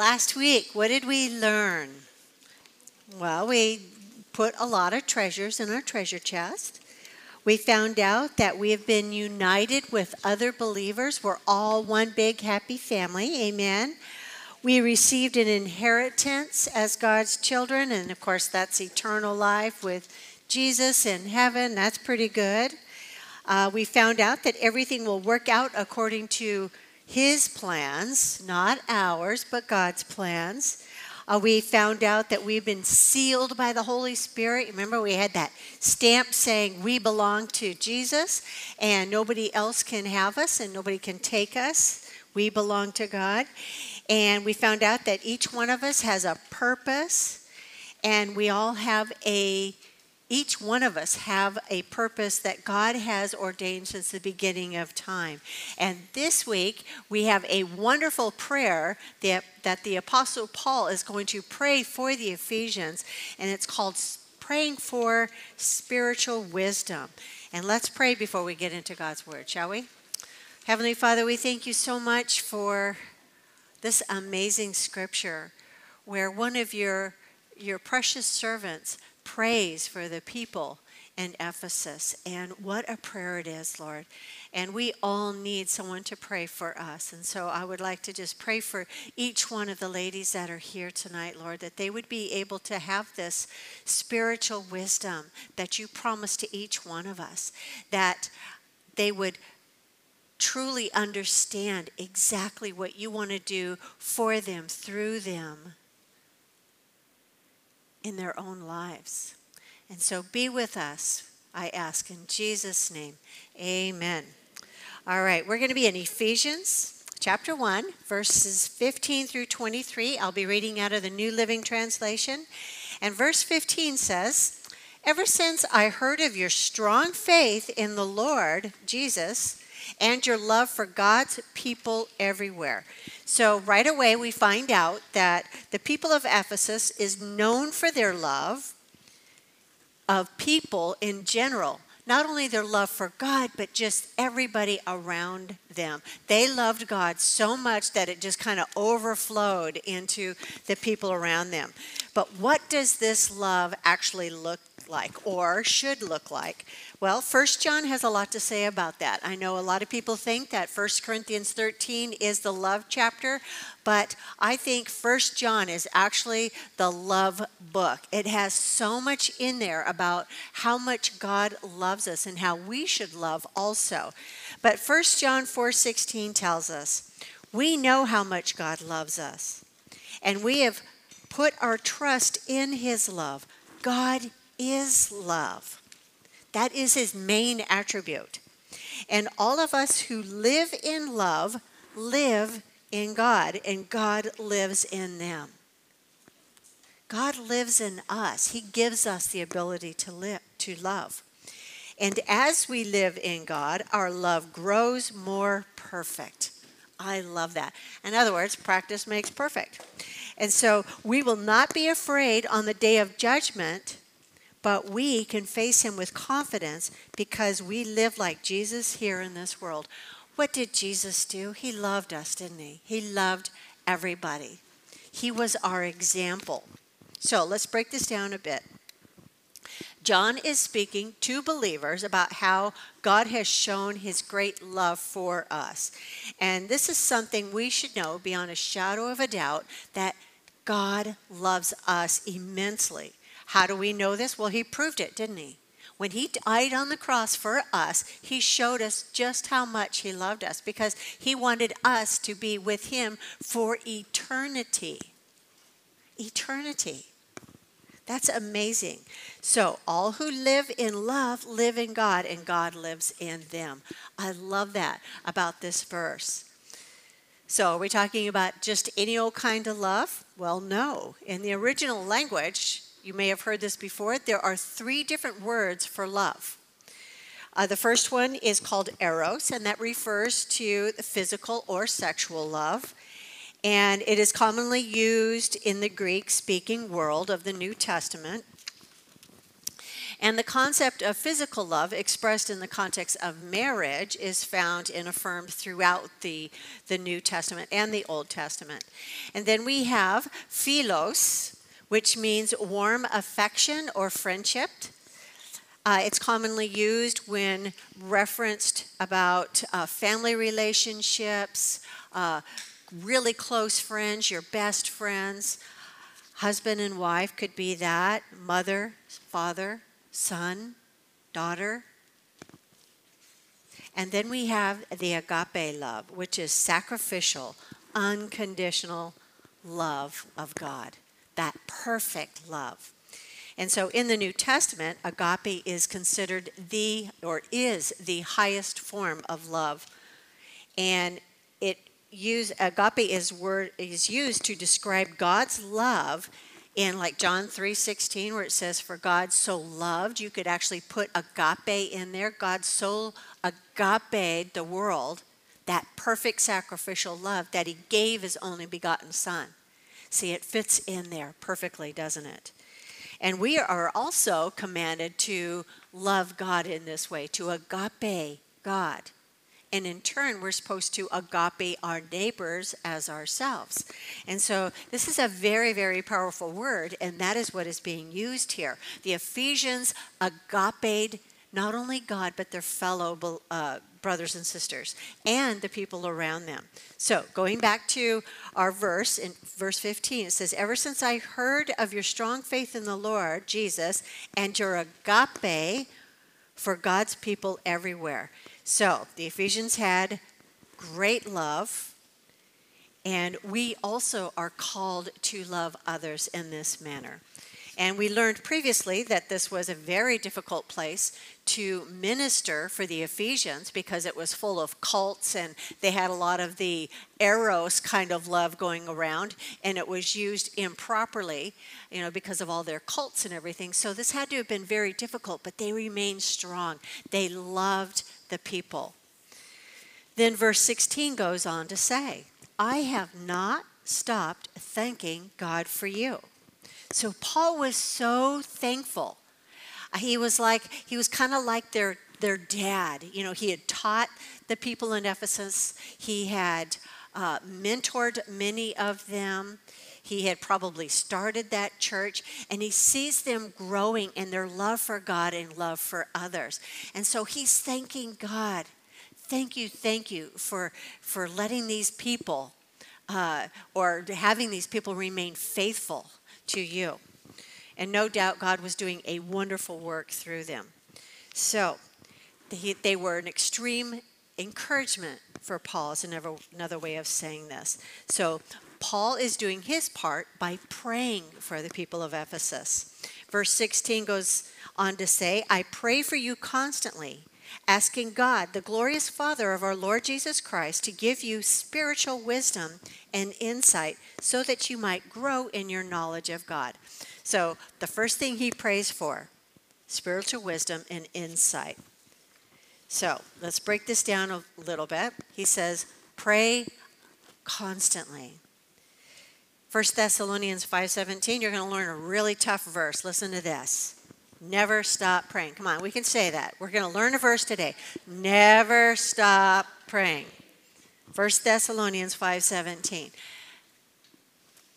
last week, what did we learn? Well, we put a lot of treasures in our treasure chest. We found out that we have been united with other believers. We're all one big happy family. Amen. We received an inheritance as God's children, and of course, that's eternal life with Jesus in heaven. That's pretty good. Uh, we found out that everything will work out according to His plans, not ours, but God's plans. Uh, we found out that we've been sealed by the Holy Spirit. Remember, we had that stamp saying we belong to Jesus and nobody else can have us and nobody can take us. We belong to God. And we found out that each one of us has a purpose and we all have a each one of us have a purpose that God has ordained since the beginning of time. And this week, we have a wonderful prayer that, that the Apostle Paul is going to pray for the Ephesians, and it's called Praying for Spiritual Wisdom. And let's pray before we get into God's Word, shall we? Heavenly Father, we thank you so much for this amazing scripture where one of your, your precious servants prays for the people in Ephesus. And what a prayer it is, Lord. And we all need someone to pray for us. And so I would like to just pray for each one of the ladies that are here tonight, Lord, that they would be able to have this spiritual wisdom that you promised to each one of us, that they would truly understand exactly what you want to do for them, through them in their own lives. And so be with us, I ask in Jesus' name. Amen. All right, we're going to be in Ephesians chapter 1, verses 15 through 23. I'll be reading out of the New Living Translation. And verse 15 says, Ever since I heard of your strong faith in the Lord Jesus and your love for God's people everywhere. So, right away, we find out that the people of Ephesus is known for their love of people in general. Not only their love for God, but just everybody around them. They loved God so much that it just kind of overflowed into the people around them. But what does this love actually look like or should look like? Well, First John has a lot to say about that. I know a lot of people think that First Corinthians 13 is the love chapter, but I think First John is actually the love book. It has so much in there about how much God loves us and how we should love also. But First John 4:16 tells us, "We know how much God loves us, and we have put our trust in his love. God is love." That is his main attribute. And all of us who live in love live in God, and God lives in them. God lives in us. He gives us the ability to live, to love. And as we live in God, our love grows more perfect. I love that. In other words, practice makes perfect. And so we will not be afraid on the day of judgment but we can face him with confidence because we live like Jesus here in this world. What did Jesus do? He loved us, didn't he? He loved everybody. He was our example. So let's break this down a bit. John is speaking to believers about how God has shown his great love for us. And this is something we should know beyond a shadow of a doubt that God loves us immensely. How do we know this? Well, he proved it, didn't he? When he died on the cross for us, he showed us just how much he loved us because he wanted us to be with him for eternity. Eternity. That's amazing. So, all who live in love live in God, and God lives in them. I love that about this verse. So, are we talking about just any old kind of love? Well, no. In the original language, you may have heard this before. There are three different words for love. Uh, the first one is called eros, and that refers to the physical or sexual love. And it is commonly used in the Greek speaking world of the New Testament. And the concept of physical love, expressed in the context of marriage, is found and affirmed throughout the, the New Testament and the Old Testament. And then we have philos, which means warm affection or friendship. Uh, it's commonly used when referenced about uh, family relationships, uh, really close friends, your best friends. Husband and wife could be that, mother, father, son, daughter. And then we have the agape love, which is sacrificial, unconditional love of God, that perfect love. And so in the New Testament, agape is considered the, or is the highest form of love. And it use agape is word is used to describe God's love in like John 3:16 where it says for God so loved you could actually put agape in there God so agape the world that perfect sacrificial love that he gave his only begotten son see it fits in there perfectly doesn't it and we are also commanded to love God in this way to agape God and in turn, we're supposed to agape our neighbors as ourselves. And so this is a very, very powerful word, and that is what is being used here. The Ephesians agape not only God, but their fellow uh, brothers and sisters and the people around them. So, going back to our verse in verse 15, it says, Ever since I heard of your strong faith in the Lord Jesus and your agape for God's people everywhere. So the Ephesians had great love, and we also are called to love others in this manner. And we learned previously that this was a very difficult place to minister for the Ephesians because it was full of cults and they had a lot of the eros kind of love going around and it was used improperly, you know, because of all their cults and everything. So this had to have been very difficult, but they remained strong. They loved the people. Then verse 16 goes on to say, I have not stopped thanking God for you. So Paul was so thankful. He was like, he was kind of like their, their dad. You know, he had taught the people in Ephesus, he had uh, mentored many of them. He had probably started that church, and he sees them growing in their love for God and love for others. And so he's thanking God. Thank you, thank you for, for letting these people uh, or having these people remain faithful to you. And no doubt God was doing a wonderful work through them. So they, were an extreme encouragement for Paul, is another, another way of saying this. So Paul is doing his part by praying for the people of Ephesus. Verse 16 goes on to say, I pray for you constantly, asking God, the glorious Father of our Lord Jesus Christ, to give you spiritual wisdom and insight so that you might grow in your knowledge of God. So, the first thing he prays for spiritual wisdom and insight. So, let's break this down a little bit. He says, pray constantly. 1 Thessalonians 5:17, you're going to learn a really tough verse. Listen to this. Never stop praying. Come on, we can say that. We're going to learn a verse today. Never stop praying. 1 Thessalonians 5:17.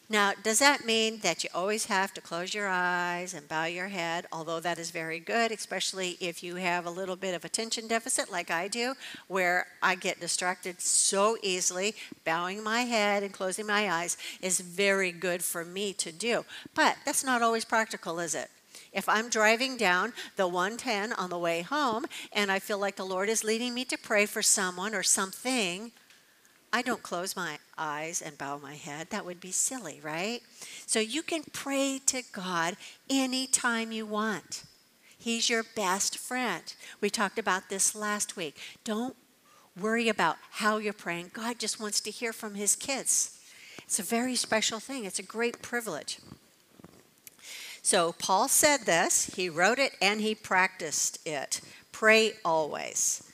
Now, does that mean that you always have to close your eyes and bow your head? Although that is very good, especially if you have a little bit of attention deficit like I do, where I get distracted so easily. Bowing my head and closing my eyes is very good for me to do. But that's not always practical, is it? If I'm driving down the 110 on the way home and I feel like the Lord is leading me to pray for someone or something, I don't close my eyes and bow my head. That would be silly, right? So you can pray to God anytime you want. He's your best friend. We talked about this last week. Don't worry about how you're praying. God just wants to hear from his kids. It's a very special thing, it's a great privilege. So Paul said this, he wrote it and he practiced it. Pray always.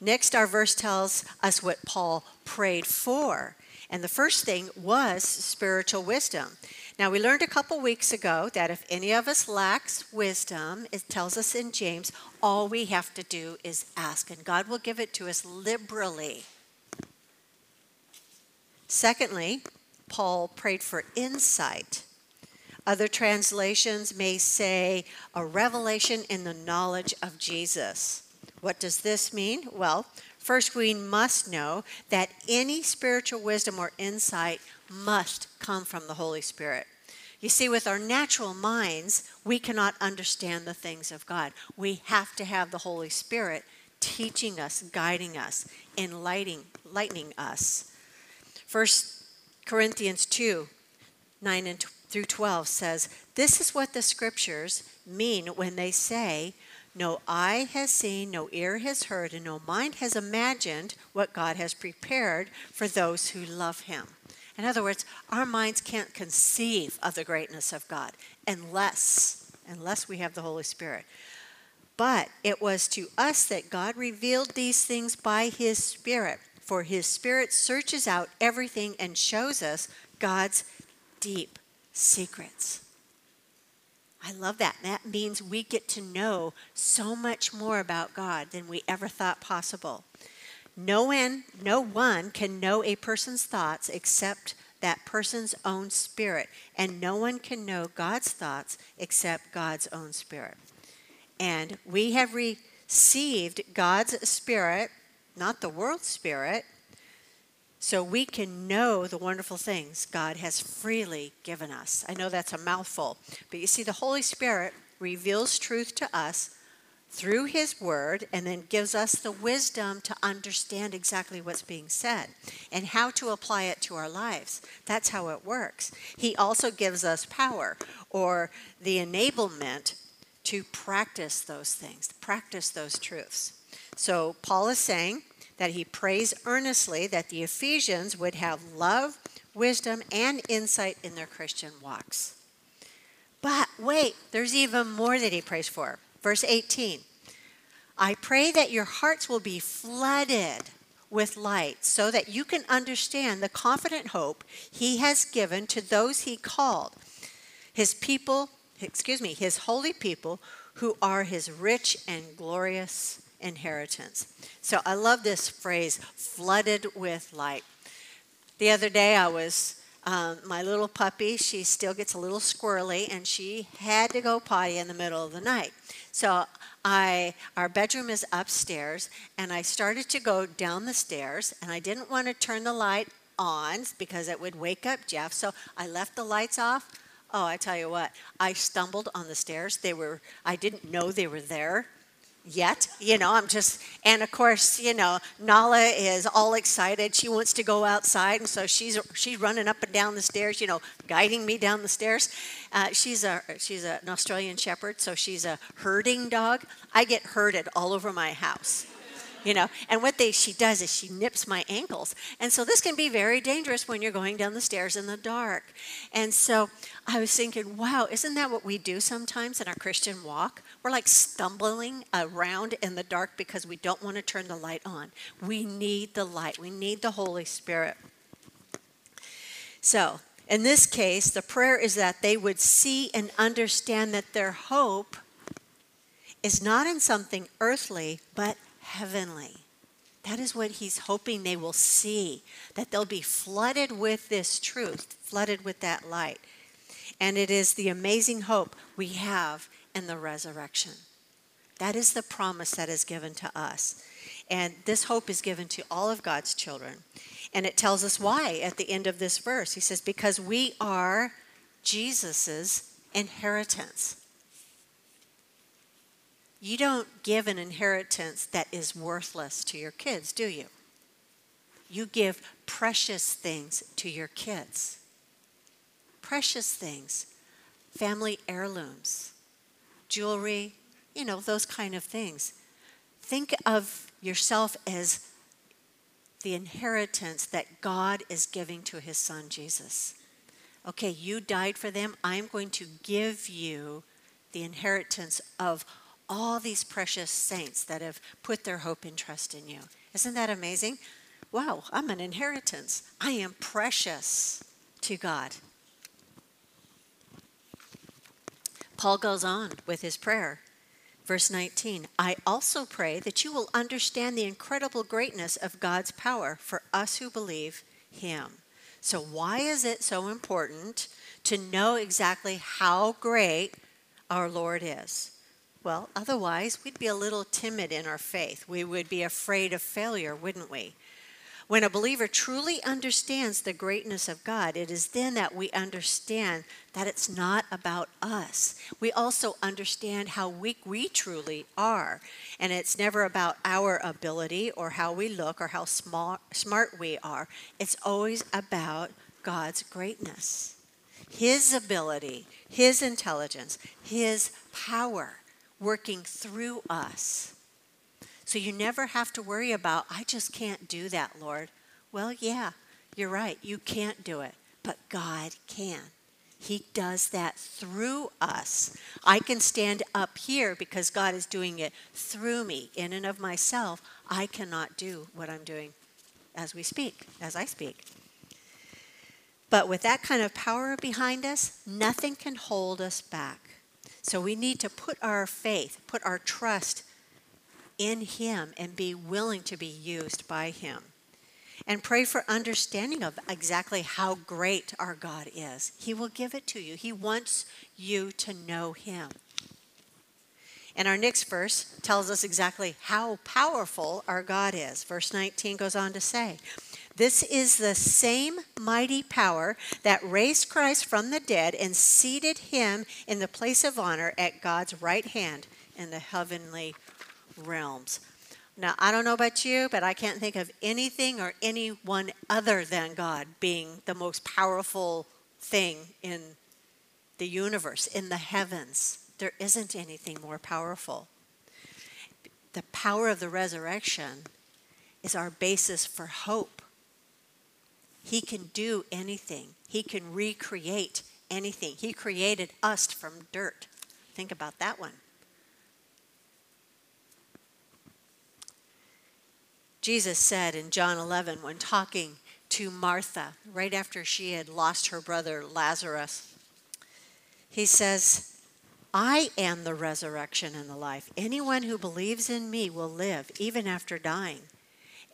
Next, our verse tells us what Paul prayed for. And the first thing was spiritual wisdom. Now, we learned a couple weeks ago that if any of us lacks wisdom, it tells us in James, all we have to do is ask, and God will give it to us liberally. Secondly, Paul prayed for insight. Other translations may say a revelation in the knowledge of Jesus. What does this mean? Well, first we must know that any spiritual wisdom or insight must come from the Holy Spirit. You see, with our natural minds, we cannot understand the things of God. We have to have the Holy Spirit teaching us, guiding us, enlightening, enlightening us. First Corinthians 2 9 and through 12 says, This is what the scriptures mean when they say, No eye has seen, no ear has heard, and no mind has imagined what God has prepared for those who love him. In other words, our minds can't conceive of the greatness of God unless unless we have the Holy Spirit. But it was to us that God revealed these things by his spirit, for his spirit searches out everything and shows us God's deep secrets. I love that. That means we get to know so much more about God than we ever thought possible. No one, no one can know a person's thoughts except that person's own spirit, and no one can know God's thoughts except God's own spirit. And we have received God's spirit, not the world's spirit, so we can know the wonderful things God has freely given us. I know that's a mouthful, but you see, the Holy Spirit reveals truth to us through His Word and then gives us the wisdom to understand exactly what's being said and how to apply it to our lives. That's how it works. He also gives us power or the enablement to practice those things, practice those truths. So Paul is saying that he prays earnestly that the Ephesians would have love, wisdom, and insight in their Christian walks. But wait, there's even more that he prays for. Verse 18 I pray that your hearts will be flooded with light so that you can understand the confident hope he has given to those he called, his people, excuse me, his holy people who are his rich and glorious inheritance. So I love this phrase, flooded with light. The other day I was um, my little puppy, she still gets a little squirrely, and she had to go potty in the middle of the night. So I, our bedroom is upstairs, and I started to go down the stairs, and I didn't want to turn the light on because it would wake up Jeff. So I left the lights off. Oh, I tell you what, I stumbled on the stairs. They were, I didn't know they were there yet. You know, I'm just, and of course, you know, Nala is all excited. She wants to go outside, and so she's she's running up and down the stairs. You know, guiding me down the stairs. Uh, she's a she's an Australian Shepherd, so she's a herding dog. I get herded all over my house you know? And what they she does is she nips my ankles. And so this can be very dangerous when you're going down the stairs in the dark. And so i was thinking wow isn't that what we do sometimes in our christian walk? We're like stumbling around in the dark because we don't want to turn the light on. We need the light. We need the holy spirit. So in this case the prayer is that they would see and understand that their hope is not in something earthly, but heavenly. That is what he's hoping they will see, that they'll be flooded with this truth, flooded with that light. And it is the amazing hope we have in the resurrection. That is the promise that is given to us. And this hope is given to all of God's children. And it tells us why at the end of this verse. He says, Because we are Jesus's inheritance. You don't give an inheritance that is worthless to your kids, do you? You give precious things to your kids. Precious things, family heirlooms, jewelry, you know, those kind of things. Think of yourself as the inheritance that God is giving to his son Jesus. Okay, you died for them. I'm going to give you the inheritance of all these precious saints that have put their hope and trust in you. Isn't that amazing? Wow, I'm an inheritance. I am precious to God. Paul goes on with his prayer. Verse 19 I also pray that you will understand the incredible greatness of God's power for us who believe Him. So, why is it so important to know exactly how great our Lord is? Well, otherwise, we'd be a little timid in our faith. We would be afraid of failure, wouldn't we? When a believer truly understands the greatness of God, it is then that we understand that it's not about us. We also understand how weak we truly are. And it's never about our ability or how we look or how smart, smart we are. It's always about God's greatness, His ability, His intelligence, His power working through us. So you never have to worry about, I just can't do that, Lord. Well, yeah, you're right. You can't do it, but God can. He does that through us. I can stand up here because God is doing it through me. In and of myself, I cannot do what I'm doing as we speak, as I speak. But with that kind of power behind us, nothing can hold us back. So we need to put our faith, put our trust in Him and be willing to be used by Him. And pray for understanding of exactly how great our God is. He will give it to you. He wants you to know Him. And our next verse tells us exactly how powerful our God is. Verse 19 goes on to say, This is the same mighty power that raised Christ from the dead and seated him in the place of honor at God's right hand in the heavenly realms. Now, I don't know about you, but I can't think of anything or anyone other than God being the most powerful thing in the universe, in the heavens. There isn't anything more powerful. The power of the resurrection is our basis for hope. He can do anything, He can recreate anything. He created us from dirt. Think about that one. Jesus said in John 11 when talking to Martha right after she had lost her brother Lazarus, He says, I am the resurrection and the life. Anyone who believes in me will live even after dying.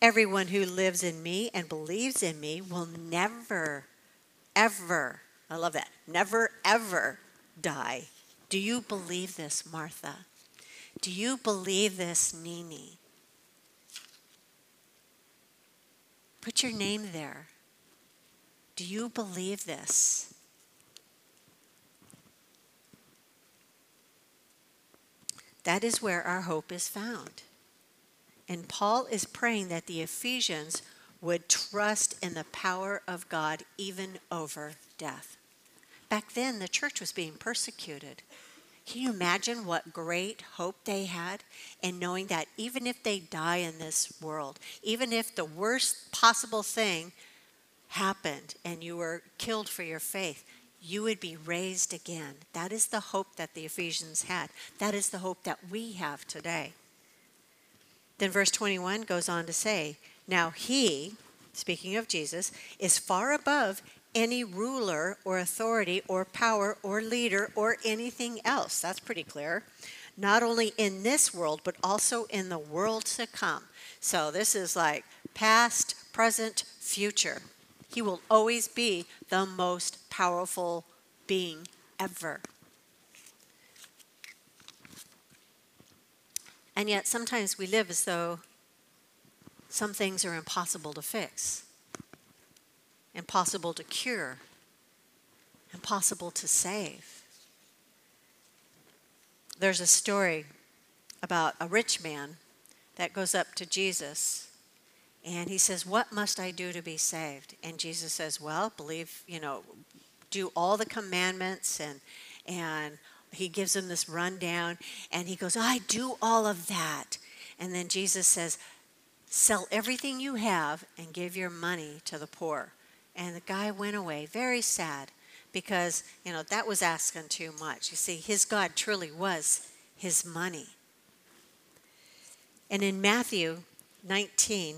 Everyone who lives in me and believes in me will never, ever, I love that, never, ever die. Do you believe this, Martha? Do you believe this, Nini? Put your name there. Do you believe this? That is where our hope is found. And Paul is praying that the Ephesians would trust in the power of God even over death. Back then, the church was being persecuted. Can you imagine what great hope they had in knowing that even if they die in this world, even if the worst possible thing happened and you were killed for your faith, you would be raised again. That is the hope that the Ephesians had. That is the hope that we have today. Then verse 21 goes on to say, Now he, speaking of Jesus, is far above any ruler or authority or power or leader or anything else. That's pretty clear. Not only in this world, but also in the world to come. So this is like past, present, future. He will always be the most powerful being ever. And yet sometimes we live as though some things are impossible to fix impossible to cure, impossible to save. There's a story about a rich man that goes up to Jesus and he says, What must I do to be saved? And Jesus says, Well, believe, you know, do all the commandments and and he gives him this rundown and he goes, I do all of that. And then Jesus says, Sell everything you have and give your money to the poor. And the guy went away very sad because, you know, that was asking too much. You see, his God truly was his money. And in Matthew 19,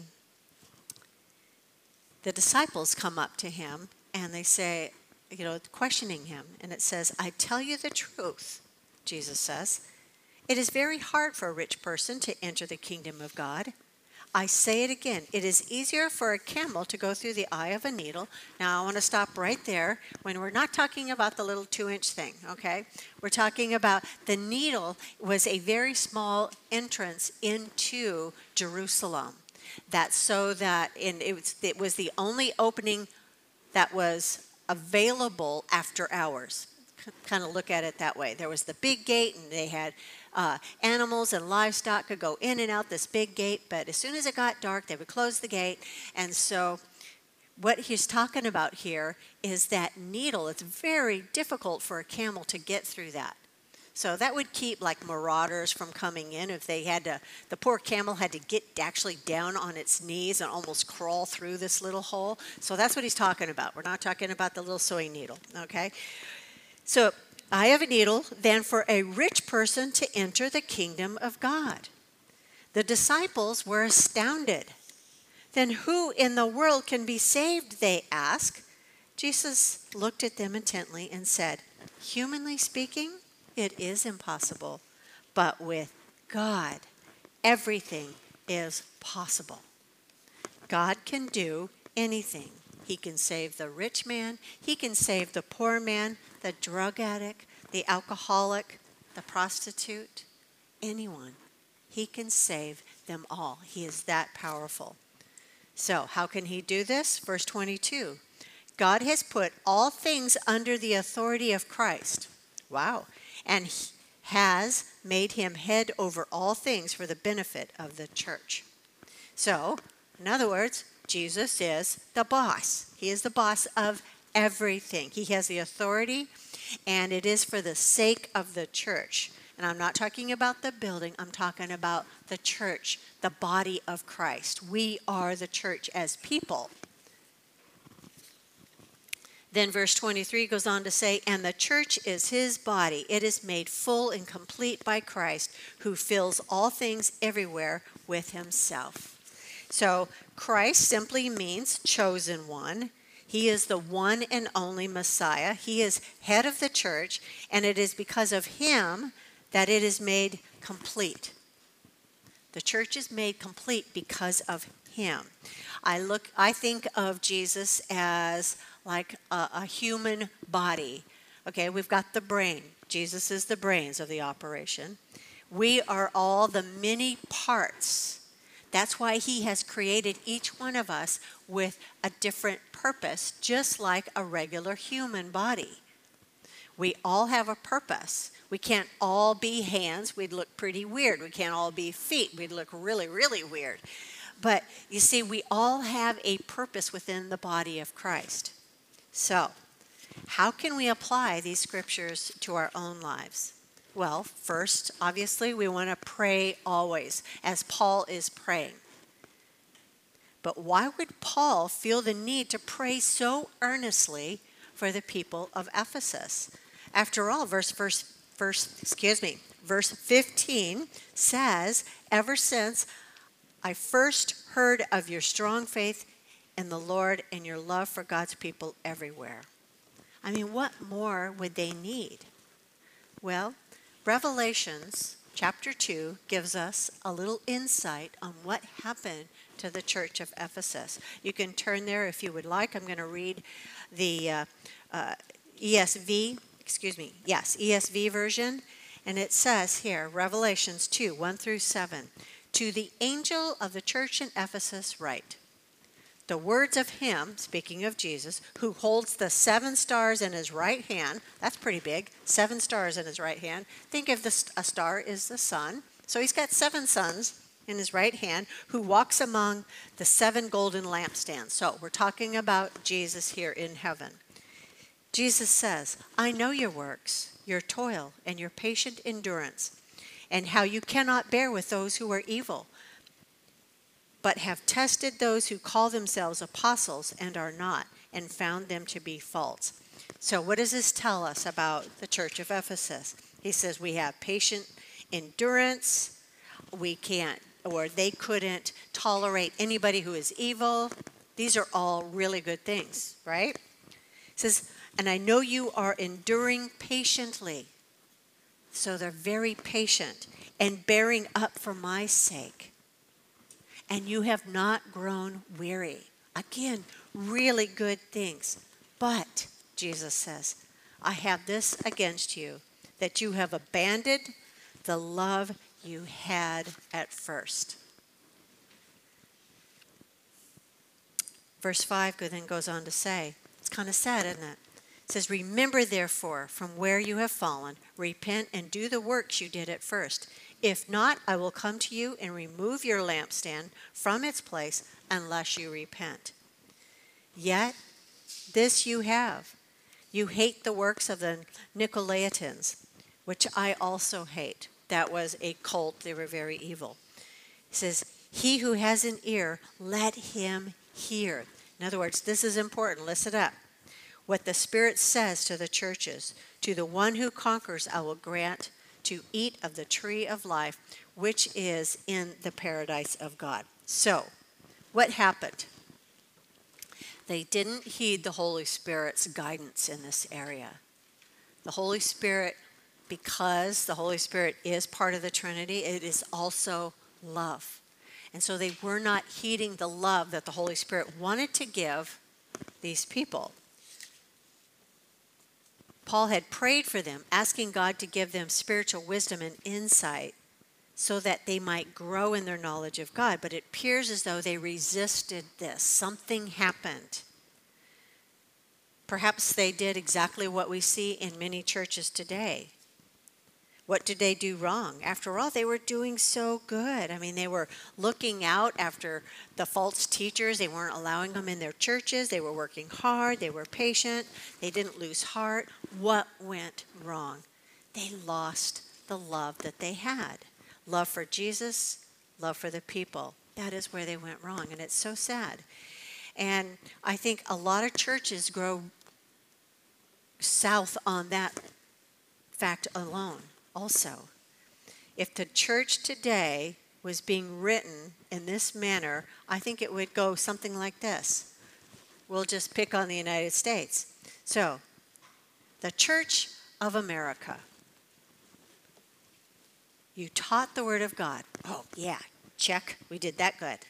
the disciples come up to him and they say, you know, questioning him. And it says, I tell you the truth. Jesus says. It is very hard for a rich person to enter the kingdom of God. I say it again. It is easier for a camel to go through the eye of a needle. Now, I want to stop right there when we're not talking about the little two inch thing, okay? We're talking about the needle was a very small entrance into Jerusalem. That's so that in, it, was, it was the only opening that was available after hours. Kind of look at it that way. There was the big gate, and they had uh, animals and livestock could go in and out this big gate, but as soon as it got dark, they would close the gate. And so, what he's talking about here is that needle. It's very difficult for a camel to get through that. So that would keep like marauders from coming in if they had to. The poor camel had to get actually down on its knees and almost crawl through this little hole. So that's what he's talking about. We're not talking about the little sewing needle, okay? So I have a needle than for a rich person to enter the kingdom of God. The disciples were astounded. Then who in the world can be saved? They ask. Jesus looked at them intently and said, Humanly speaking, it is impossible, but with God, everything is possible. God can do anything. He can save the rich man, He can save the poor man, the drug addict, the alcoholic, the prostitute, anyone. He can save them all. He is that powerful. So, how can he do this? Verse 22 God has put all things under the authority of Christ. Wow. And has made him head over all things for the benefit of the church. So, in other words, Jesus is the boss. He is the boss of everything. He has the authority, and it is for the sake of the church. And I'm not talking about the building, I'm talking about the church, the body of Christ. We are the church as people. Then verse 23 goes on to say, And the church is his body. It is made full and complete by Christ, who fills all things everywhere with himself. So Christ simply means chosen one. He is the one and only Messiah. He is head of the church, and it is because of him that it is made complete. The church is made complete because of him. I look I think of Jesus as like a, a human body. Okay, we've got the brain. Jesus is the brains of the operation. We are all the many parts that's why He has created each one of us with a different purpose, just like a regular human body. We all have a purpose. We can't all be hands, we'd look pretty weird. We can't all be feet, we'd look really, really weird. But you see, we all have a purpose within the body of Christ. So, how can we apply these scriptures to our own lives? Well, first, obviously, we want to pray always, as Paul is praying. But why would Paul feel the need to pray so earnestly for the people of Ephesus? After all, verse, verse, verse, excuse me, verse 15 says, Ever since I first heard of your strong faith in the Lord and your love for God's people everywhere. I mean, what more would they need? Well, Revelations chapter 2 gives us a little insight on what happened to the church of Ephesus. You can turn there if you would like. I'm going to read the uh, uh, ESV, excuse me, yes, ESV version. And it says here, Revelations 2 1 through 7. To the angel of the church in Ephesus, write the words of him, speaking of Jesus, who holds the seven stars in his right hand. That's pretty big. Seven stars in his right hand. Think of the, a star is the sun. So he's got seven suns in his right hand who walks among the seven golden lampstands. So we're talking about Jesus here in heaven. Jesus says, I know your works, your toil, and your patient endurance, and how you cannot bear with those who are evil but have tested those who call themselves apostles and are not, and found them to be false. So, what does this tell us about the church of Ephesus? He says we have patient endurance. We can't, or they couldn't tolerate anybody who is evil. These are all really good things, right? He says, and I know you are enduring patiently So they're very patient and bearing up for my sake. And you have not grown weary. Again, really good things. But, Jesus says, I have this against you that you have abandoned the love you had at first. Verse 5 then goes on to say, it's kind of sad, isn't it? It says, Remember therefore from where you have fallen, repent and do the works you did at first. If not, I will come to you and remove your lampstand from its place unless you repent. Yet, this you have. You hate the works of the Nicolaitans, which I also hate. That was a cult, they were very evil. He says, He who has an ear, let him hear. In other words, this is important. Listen up. What the Spirit says to the churches To the one who conquers, I will grant to eat of the tree of life, which is in the paradise of God. So, what happened? They didn't heed the Holy Spirit's guidance in this area. The Holy Spirit, because the Holy Spirit is part of the Trinity, it is also love. And so they were not heeding the love that the Holy Spirit wanted to give these people. Paul had prayed for them, asking God to give them spiritual wisdom and insight so that they might grow in their knowledge of God. But it appears as though they resisted this. Something happened. Perhaps they did exactly what we see in many churches today. What did they do wrong? After all, they were doing so good. I mean, they were looking out after the false teachers. They weren't allowing them in their churches. They were working hard. They were patient. They didn't lose heart. What went wrong? They lost the love that they had love for Jesus, love for the people. That is where they went wrong. And it's so sad. And I think a lot of churches grow south on that fact alone also. If the church today was being written in this manner, I think it would go something like this. We'll just pick on the United States. So, the Church of America. You taught the Word of God. Oh, yeah, check. We did that good.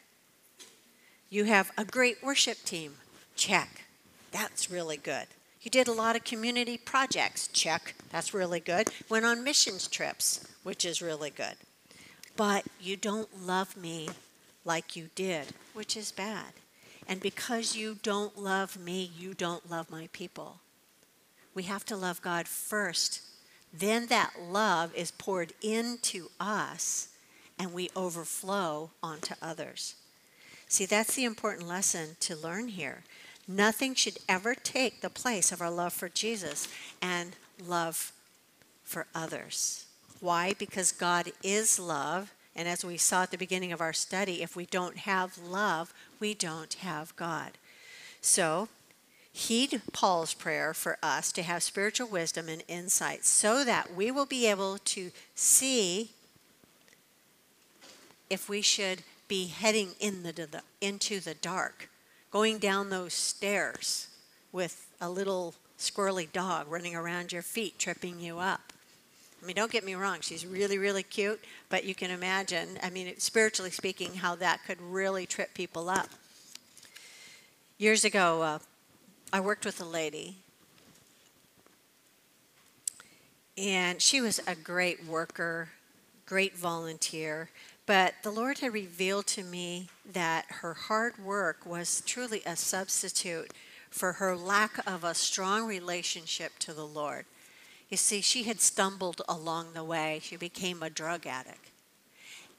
You have a great worship team. Check. That's really good. You did a lot of community projects. Check. That's really good. Went on missions trips, which is really good. But you don't love me like you did, which is bad. And because you don't love me, you don't love my people. We have to love God first. Then that love is poured into us and we overflow onto others. See, that's the important lesson to learn here. Nothing should ever take the place of our love for Jesus and love for others. Why? Because God is love. And as we saw at the beginning of our study, if we don't have love, we don't have God. So, heed Paul's prayer for us to have spiritual wisdom and insight so that we will be able to see if we should be heading in the, into the dark going down those stairs with a little squirrely dog running around your feet, tripping you up. I mean, don't get me wrong, she's really, really cute, but you can imagine, I mean, spiritually speaking, how that could really trip people up. Years ago, uh, I worked with a lady, and she was a great worker, great volunteer, but the Lord had revealed to me that her hard work was truly a substitute for her lack of a strong relationship to the Lord. You see, she had stumbled along the way. She became a drug addict.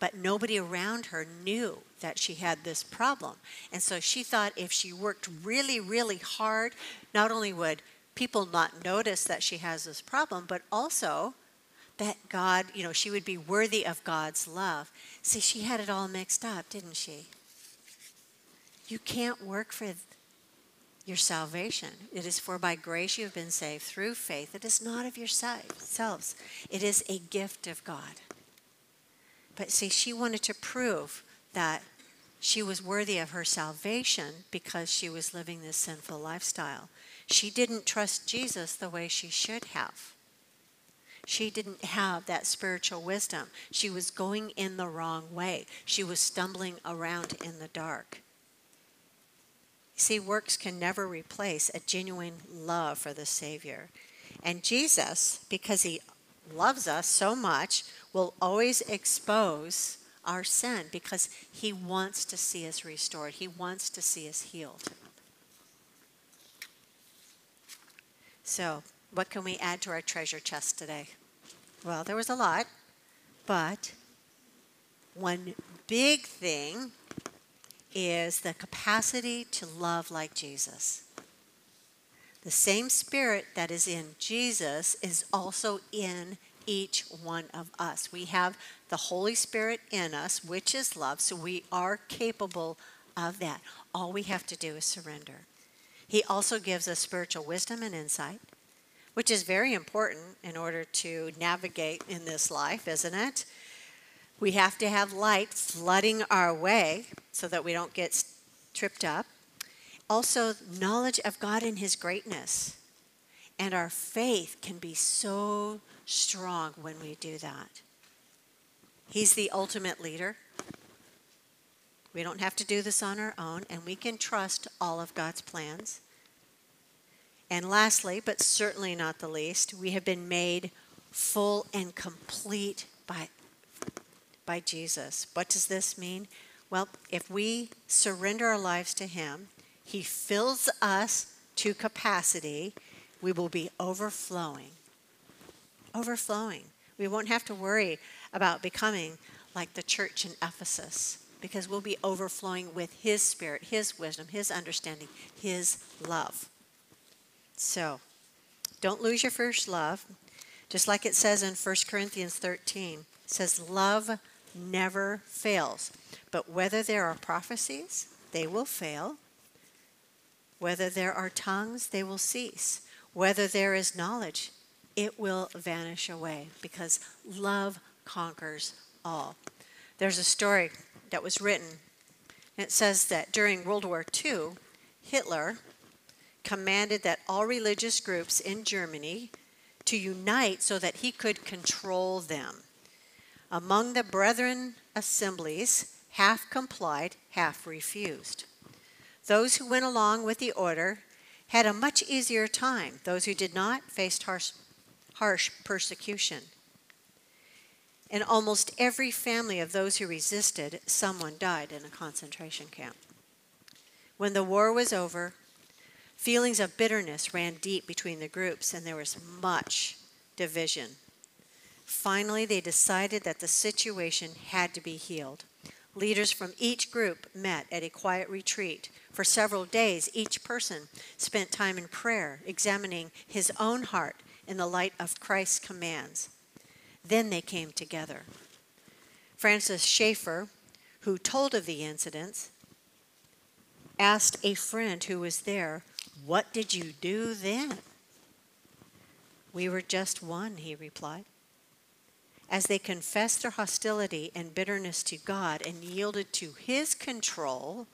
But nobody around her knew that she had this problem. And so she thought if she worked really, really hard, not only would people not notice that she has this problem, but also that God, you know, she would be worthy of God's love. See, she had it all mixed up, didn't she? You can't work for your salvation. It is for by grace you have been saved through faith. It is not of yourselves, it is a gift of God. But see, she wanted to prove that she was worthy of her salvation because she was living this sinful lifestyle. She didn't trust Jesus the way she should have. She didn't have that spiritual wisdom. She was going in the wrong way. She was stumbling around in the dark. See, works can never replace a genuine love for the Savior. And Jesus, because he loves us so much, will always expose our sin because he wants to see us restored. He wants to see us healed. So, what can we add to our treasure chest today? Well, there was a lot, but one big thing is the capacity to love like Jesus. The same spirit that is in Jesus is also in each one of us. We have the Holy Spirit in us, which is love, so we are capable of that. All we have to do is surrender. He also gives us spiritual wisdom and insight, which is very important in order to navigate in this life, isn't it? We have to have light flooding our way so that we don't get tripped up. Also, knowledge of God and His greatness. And our faith can be so strong when we do that. He's the ultimate leader. We don't have to do this on our own, and we can trust all of God's plans. And lastly, but certainly not the least, we have been made full and complete by, by Jesus. What does this mean? Well, if we surrender our lives to Him, he fills us to capacity. We will be overflowing. Overflowing. We won't have to worry about becoming like the church in Ephesus because we'll be overflowing with His Spirit, His wisdom, His understanding, His love. So, don't lose your first love. Just like it says in 1 Corinthians 13, it says, Love never fails. But whether there are prophecies, they will fail. Whether there are tongues, they will cease. Whether there is knowledge, it will vanish away because love conquers all. There's a story that was written. It says that during World War II, Hitler commanded that all religious groups in Germany to unite so that he could control them. Among the brethren assemblies, half complied, half refused. Those who went along with the order had a much easier time. Those who did not faced harsh, harsh persecution. In almost every family of those who resisted, someone died in a concentration camp. When the war was over, feelings of bitterness ran deep between the groups, and there was much division. Finally, they decided that the situation had to be healed. Leaders from each group met at a quiet retreat. For several days, each person spent time in prayer, examining his own heart in the light of Christ's commands. Then they came together. Francis Schaeffer, who told of the incidents, asked a friend who was there, What did you do then? We were just one, he replied as they confessed their hostility and bitterness to God and yielded to His control.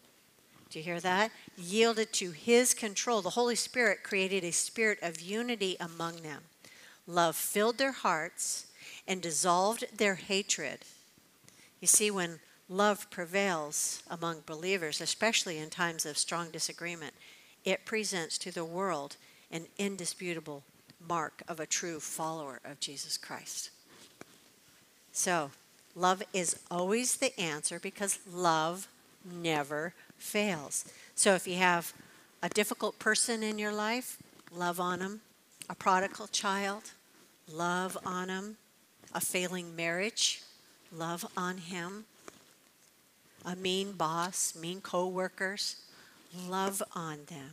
Do you hear that? Yielded to His control. The Holy Spirit created a spirit of unity among them. Love filled their hearts and dissolved their hatred. You see, when love prevails among believers, especially in times of strong disagreement, it presents to the world an indisputable mark of a true follower of Jesus Christ. So, love is always the answer because love never fails. So, if you have a difficult person in your life, love on them. A prodigal child, love on them. A failing marriage, love on him. A mean boss, mean co-workers, love on them.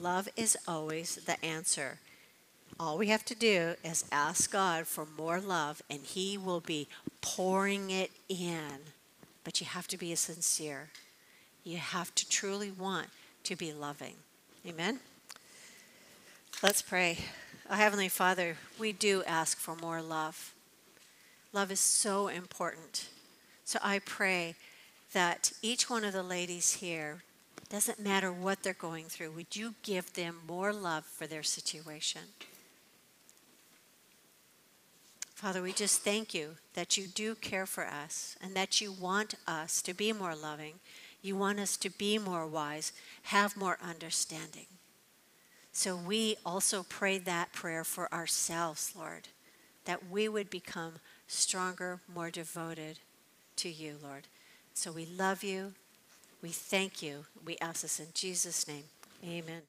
Love is always the answer. All we have to do is ask God for more love, and He will be pouring it in. But you have to be sincere. You have to truly want to be loving. Amen? Let's pray. Our Heavenly Father, we do ask for more love. Love is so important. So I pray that each one of the ladies here, doesn't matter what they're going through, would you give them more love for their situation? Father, we just thank you that you do care for us and that you want us to be more loving. You want us to be more wise, have more understanding. So we also pray that prayer for ourselves, Lord, that we would become stronger, more devoted to you, Lord. So we love you. We thank you. We ask this in Jesus' name. Amen.